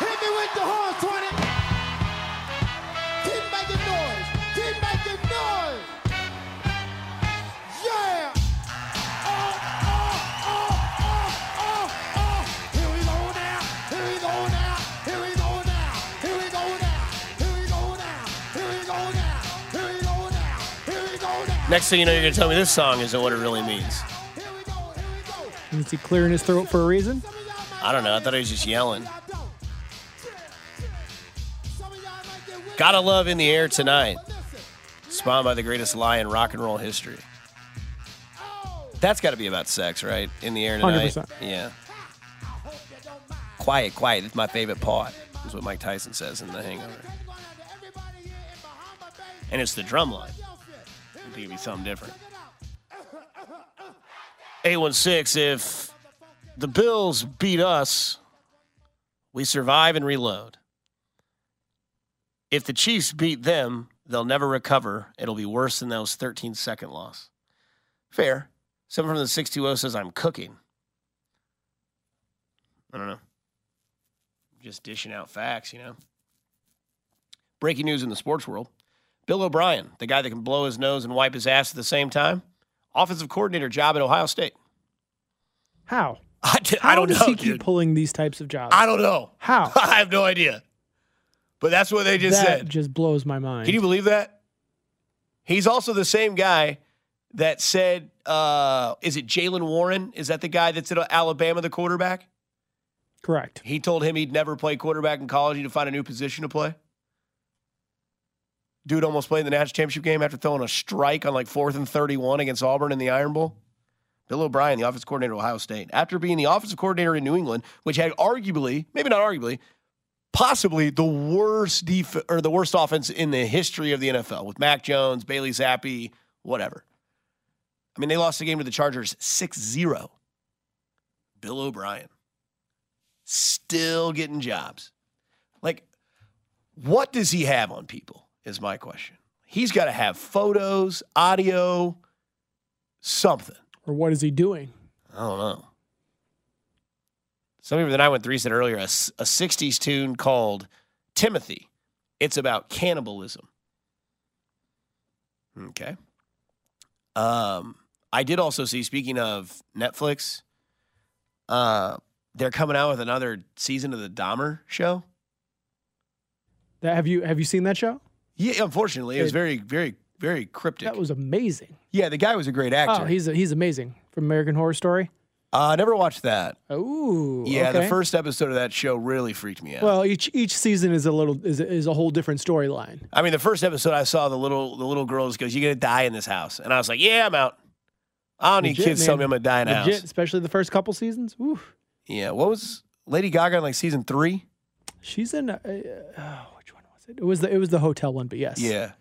Hit me with the horn, 20. Keep making noise. Keep making noise. Yeah. Next thing you know, you're going to tell me this song isn't what it really means. Is he clearing his throat for a reason? I don't know. I thought he was just yelling. Gotta love in the air tonight. Spawned by the greatest lie in rock and roll history. That's got to be about sex, right? In the air tonight. 100%. Yeah. I hope you don't mind. Quiet, quiet. It's my favorite part. Is what Mike Tyson says in The Hangover. Everybody here in Bahama Bay, And it's the drum line. yell. I think it'd be something different. 816, if the Bills beat us, we survive and reload. If the Chiefs beat them, they'll never recover. It'll be worse than those 13 second loss. Fair. Someone from the 620 says, I'm cooking. I don't know. Just dishing out facts, you know. Breaking news in the sports world. Bill O'Brien, the guy that can blow his nose and wipe his ass at the same time, offensive coordinator job at Ohio State. How? I, d- How I don't does know. he keep dude. pulling these types of jobs? I don't know. How? I have no idea. But that's what they just that said. just blows my mind. Can you believe that? He's also the same guy that said, uh, is it Jalen Warren? Is that the guy that's at Alabama, the quarterback? Correct. He told him he'd never play quarterback in college. He'd find a new position to play. Dude almost played in the national championship game after throwing a strike on like fourth and 31 against Auburn in the Iron Bowl. Bill O'Brien, the offensive coordinator of Ohio State, after being the offensive coordinator in New England, which had arguably, maybe not arguably, possibly the worst def- or the worst offense in the history of the NFL with Mac Jones, Bailey Zappe, whatever. I mean, they lost the game to the Chargers 6-0. Bill O'Brien still getting jobs. Like, what does he have on people? Is my question. He's got to have photos, audio, something. Or what is he doing? I don't know. Somebody that I went three said earlier a 60s tune called Timothy. It's about cannibalism. Okay. Um, I did also see, speaking of Netflix, uh, they're coming out with another season of the Dahmer show. That, have you have you seen that show? Yeah, unfortunately, it was very, very, very cryptic. That was amazing. yeah, the guy was a great actor. Oh, he's he's amazing from American Horror Story. Uh, I never watched that. Ooh, Yeah, the first episode of that show really freaked me out. Well, each each season is a little is a, is a whole different storyline. I mean, the first episode I saw the little the little girl just goes, "You're gonna die in this house," and I was like, "Yeah, I'm out." I don't need Legit, kids telling me. I'm gonna die in a house. especially the first couple seasons. Ooh, Yeah, what was Lady Gaga in like season three? she's in. Uh, uh, oh, which one was it? It was the it was the hotel one, but yes, Yeah,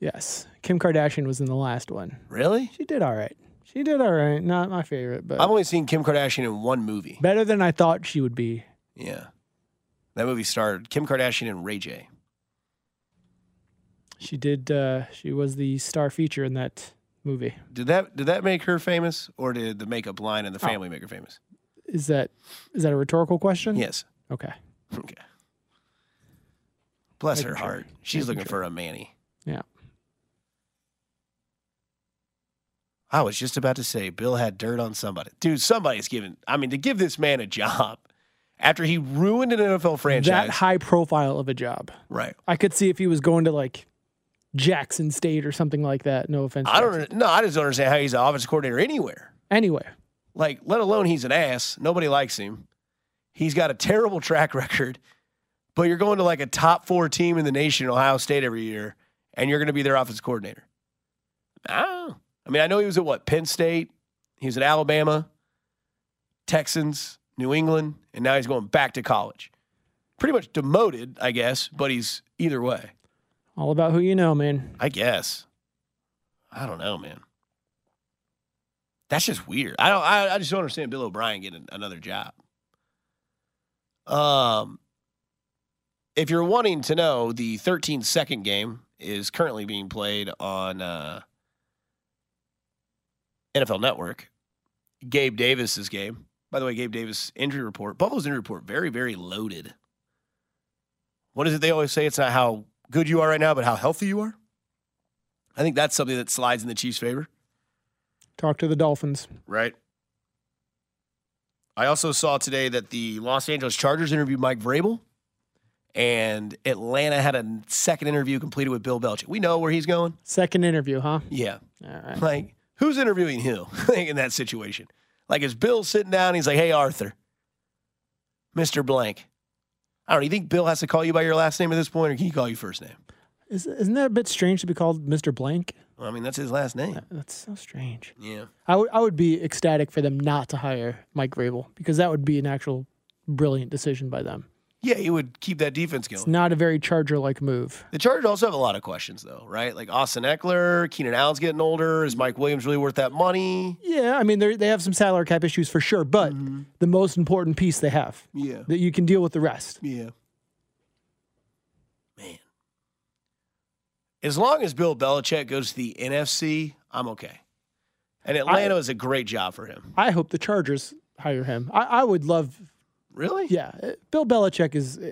yes. Kim Kardashian was in the last one. really? She did all right. She did all right. Not my favorite, but I've only seen Kim Kardashian in one movie. better than I thought she would be. Yeah, that movie starred Kim Kardashian and Ray J. She did. Uh, she was the star feature in that movie. Did that did that make her famous, or did the makeup line and the Oh. family make her famous? Is that is that a rhetorical question? Yes. Okay. Okay. Bless Making her sure. heart. She's Making looking sure. for a Manny. Yeah. I was just about to say Bill had dirt on somebody. Dude, somebody's given. I mean, to give this man a job after he ruined an NFL franchise. That high profile of a job. right. I could see if he was going to like Jackson State or something like that. No offense. I don't know. no, I just don't understand how he's an offensive coordinator anywhere. Anyway, Like, let alone he's an ass. Nobody likes him. He's got a terrible track record, but you're going to like a top four team in the nation, Ohio State, every year, and you're going to be their offensive coordinator. Oh. I mean, I know he was at what, Penn State? He was at Alabama, Texans, New England, and now he's going back to college. Pretty much demoted, I guess, but he's either way. all about who you know, man. I guess. I don't know, man. That's just weird. I don't. I, I just don't understand Bill O'Brien getting another job. Um, if you're wanting to know, the 13 second game is currently being played on uh, NFL Network. Gabe Davis's game By the way, Gabe Davis injury report. Buffalo's injury report very, very loaded. What is it they always say? It's not how good you are right now, but how healthy you are. I think that's something that slides in the Chiefs' favor. Talk to the Dolphins. Right. I also saw today that the Los Angeles Chargers interviewed Mike Vrabel, and Atlanta had a second interview completed with Bill Belichick. We know where he's going. Second interview, huh? Yeah. All right. Like, who's interviewing who in that situation? Like, is Bill sitting down? And he's like, "Hey, Arthur, Mister Blank." I don't know. You think Bill has to call you by your last name at this point, or can he call you first name? Is, isn't that a bit strange to be called Mr. Blank? Well, I mean, that's his last name. That's so strange. Yeah. I would I would be ecstatic for them not to hire Mike Vrabel because that would be an actual brilliant decision by them. Yeah, he would keep that defense going. It's not a very Charger like move. The Chargers also have a lot of questions, though, right? Like Austin Ekeler, Keenan Allen's getting older. Is Mike Williams really worth that money? Yeah, I mean they they have some salary cap issues for sure, but mm-hmm. the most important piece they have Yeah. that you can deal with the rest. Yeah. Man. As long as Bill Belichick goes to the NFC, I'm okay. And Atlanta is a great job for him. I hope the Chargers hire him. I, I would love. Really? Yeah, uh, Bill Belichick is. uh,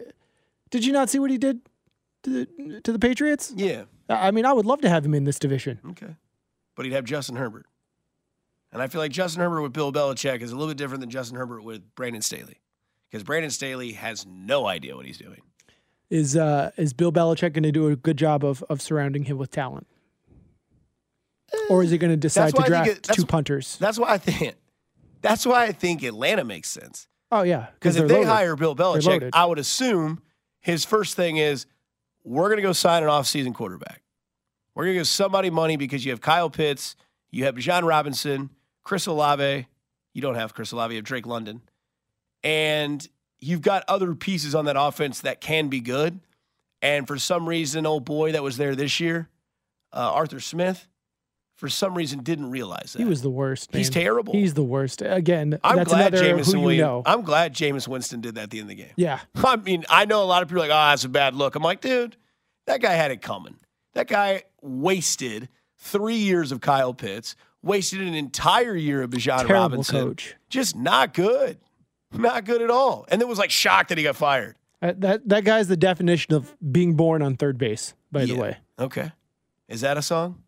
Did you not see what he did to the, to the Patriots? Yeah. I mean, I would love to have him in this division. Okay. But he'd have Justin Herbert. And I feel like Justin Herbert with Bill Belichick is a little bit different than Justin Herbert with Brandon Staley. Because Brandon Staley has no idea what he's doing. Is uh, is Bill Belichick going to do a good job of of surrounding him with talent, or is he going to decide to draft it- two punters? That's why I think that's why I think Atlanta makes sense. Oh yeah, Because if they're loaded. hire Bill Belichick. I would assume his first thing is we're going to go sign an offseason quarterback. We're going to give somebody money because you have Kyle Pitts, you have Bijan Robinson, Chris Olave. You don't have Chris Olave, you have Drake London. And you've got other pieces on that offense that can be good. And for some reason, old boy that was there this year, uh, Arthur Smith, for some reason didn't realize that. he was the worst. He's terrible. He's the worst. Again, I'm that's glad another Jameson who you know. I'm glad Jameis Winston did that at the end of the game. yeah, I mean, I know a lot of people are like, oh, that's a bad look. I'm like, dude, that guy had it coming. That guy wasted three years of Kyle Pitts, wasted an entire year of Bijan terrible Robinson. coach. Just not good. Not good at all. And then was like shocked that he got fired. Uh, that that guy's the definition of being born on third base. By the way, Okay. Is that a song?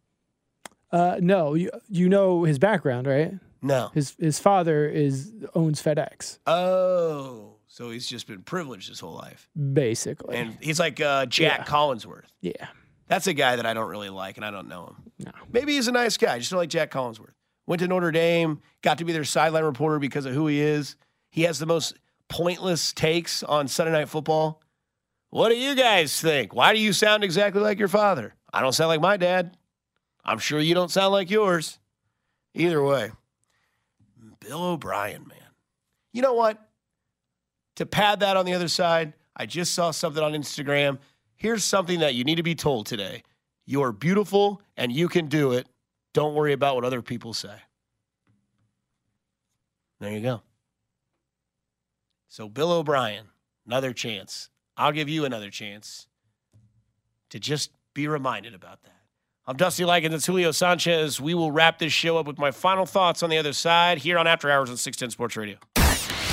Uh, no, you you know his background, right? No. His his father is owns FedEx, Oh. So he's just been privileged his whole life. basically. And he's like uh, Jac Yeah. Collinsworth. yeah, That's a guy that I don't really like, and I don't know him. No. Maybe he's a nice guy. I just don't like Jac Collinsworth. Went to Notre Dame, got to be their sideline reporter because of who he is. He has the most pointless takes on Sunday Night Football. What do you guys think? Why do you sound exactly like your father? I don't sound like my dad. I'm sure you don't sound like yours. Either way, Bill O'Brien, man. You know what? To pad that on the other side, I just saw something on Instagram. Here's something that you need to be told today. You're beautiful and you can do it. Don't worry about what other people say. There you go. So, Bill O'Brien, another chance. I'll give you another chance to just be reminded about that. I'm Dusty Likens. It's Julio Sanchez. We will wrap this show up with my final thoughts on the other side here on After Hours on 610 Sports Radio.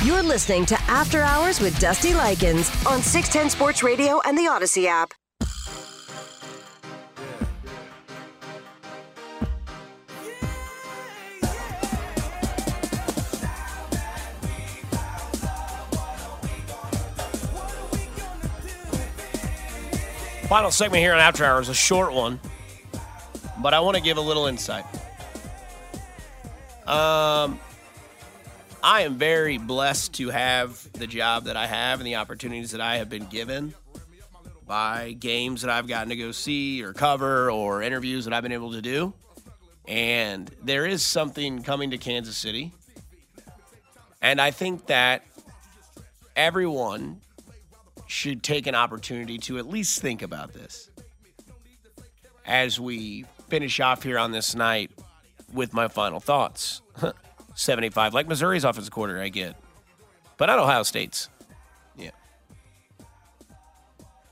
You're listening to After Hours with Dusty Likens on 610 Sports Radio and the Audacy app. Final segment here on After Hours, a short one, but I want to give a little insight. Um, I am very blessed to have the job that I have and the opportunities that I have been given by games that I've gotten to go see or cover or interviews that I've been able to do. And there is something coming to Kansas City. And I think that everyone should take an opportunity to at least think about this as we finish off here on this night with my final thoughts. 75, like Missouri's offensive quarter, I get, but not Ohio State's. Yeah.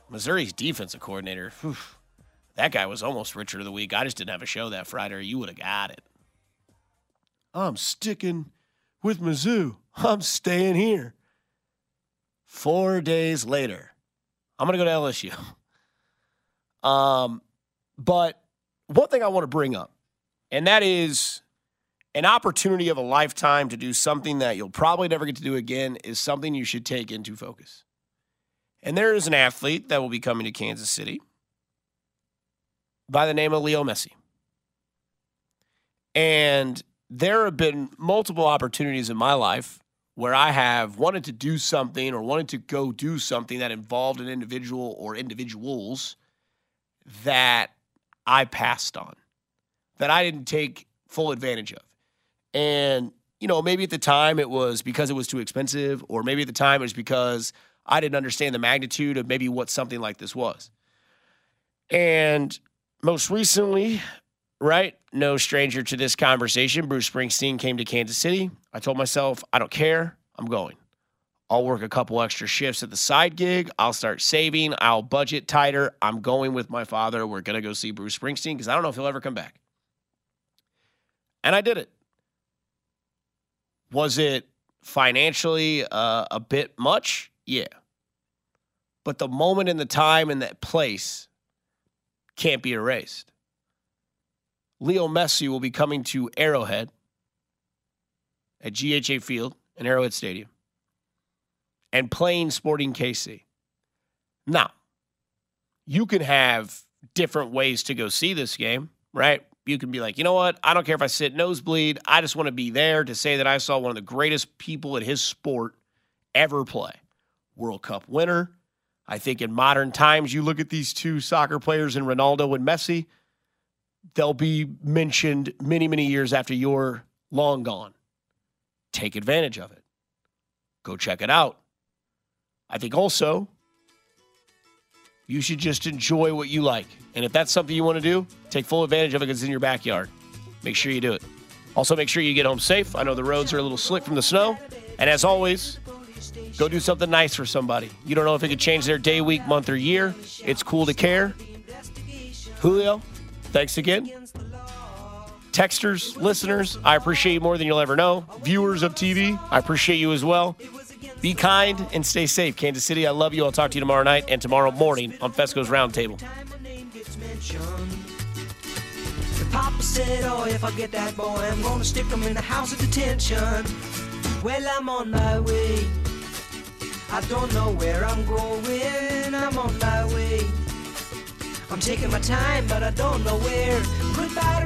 Missouri's defensive coordinator, whew, that guy was almost Richard of the Week. I just didn't have a show that Friday, you would have got it. I'm sticking with Mizzou. I'm staying here. Four days later, I'm going to go to LSU. Um, but one thing I want to bring up, and that is an opportunity of a lifetime to do something that you'll probably never get to do again, is something you should take into focus. And there is an athlete that will be coming to Kansas City by the name of Leo Messi. And there have been multiple opportunities in my life where I have wanted to do something or wanted to go do something that involved an individual or individuals that I passed on, that I didn't take full advantage of. And, you know, maybe at the time it was because it was too expensive, or maybe at the time it was because I didn't understand the magnitude of maybe what something like this was. And most recently, right, no stranger to this conversation, Bruce Springsteen came to Kansas City. I told myself, I don't care, I'm going. I'll work a couple extra shifts at the side gig. I'll start saving. I'll budget tighter. I'm going with my father. We're going to go see Bruce Springsteen because I don't know if he'll ever come back. And I did it. Was it financially uh, a bit much? Yeah. But the moment and the time and that place can't be erased. Leo Messi will be coming to Arrowhead at GEHA Field and Arrowhead Stadium and playing Sporting KC. Now, you can have different ways to go see this game, right? You can be like, you know what? I don't care if I sit nosebleed. I just want to be there to say that I saw one of the greatest people in his sport ever play. World Cup winner. I think in modern times, you look at these two soccer players in Ronaldo and Messi, they'll be mentioned many, many years after you're long gone. Take advantage of it. Go check it out. I think also you should just enjoy what you like. And if that's something you want to do, take full advantage of it because it's in your backyard. Make sure you do it. Also, make sure you get home safe. I know the roads are a little slick from the snow. And as always, go do something nice for somebody. You don't know if it could change their day, week, month, or year. It's cool to care. Julio, thanks again. Texters, listeners, I appreciate you more than you'll ever know. Viewers of TV, I appreciate you as well. Be kind and stay safe, Kansas City. I love you. I'll talk to you tomorrow night and tomorrow morning on Fescoe's Roundtable. Papa said, oh, if I get that boy, I'm gonna stick him in the house of detention. Well, I'm on my way. I don't know where I'm going. I'm on my way. I'm taking my time, but I don't know where. Goodbye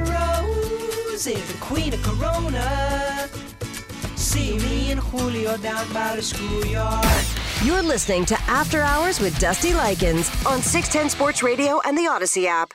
to the queen of Corona. See me and Julio down by the schoolyard. You're listening to After Hours with Dusty Likens on 610 Sports Radio and the Audacy app.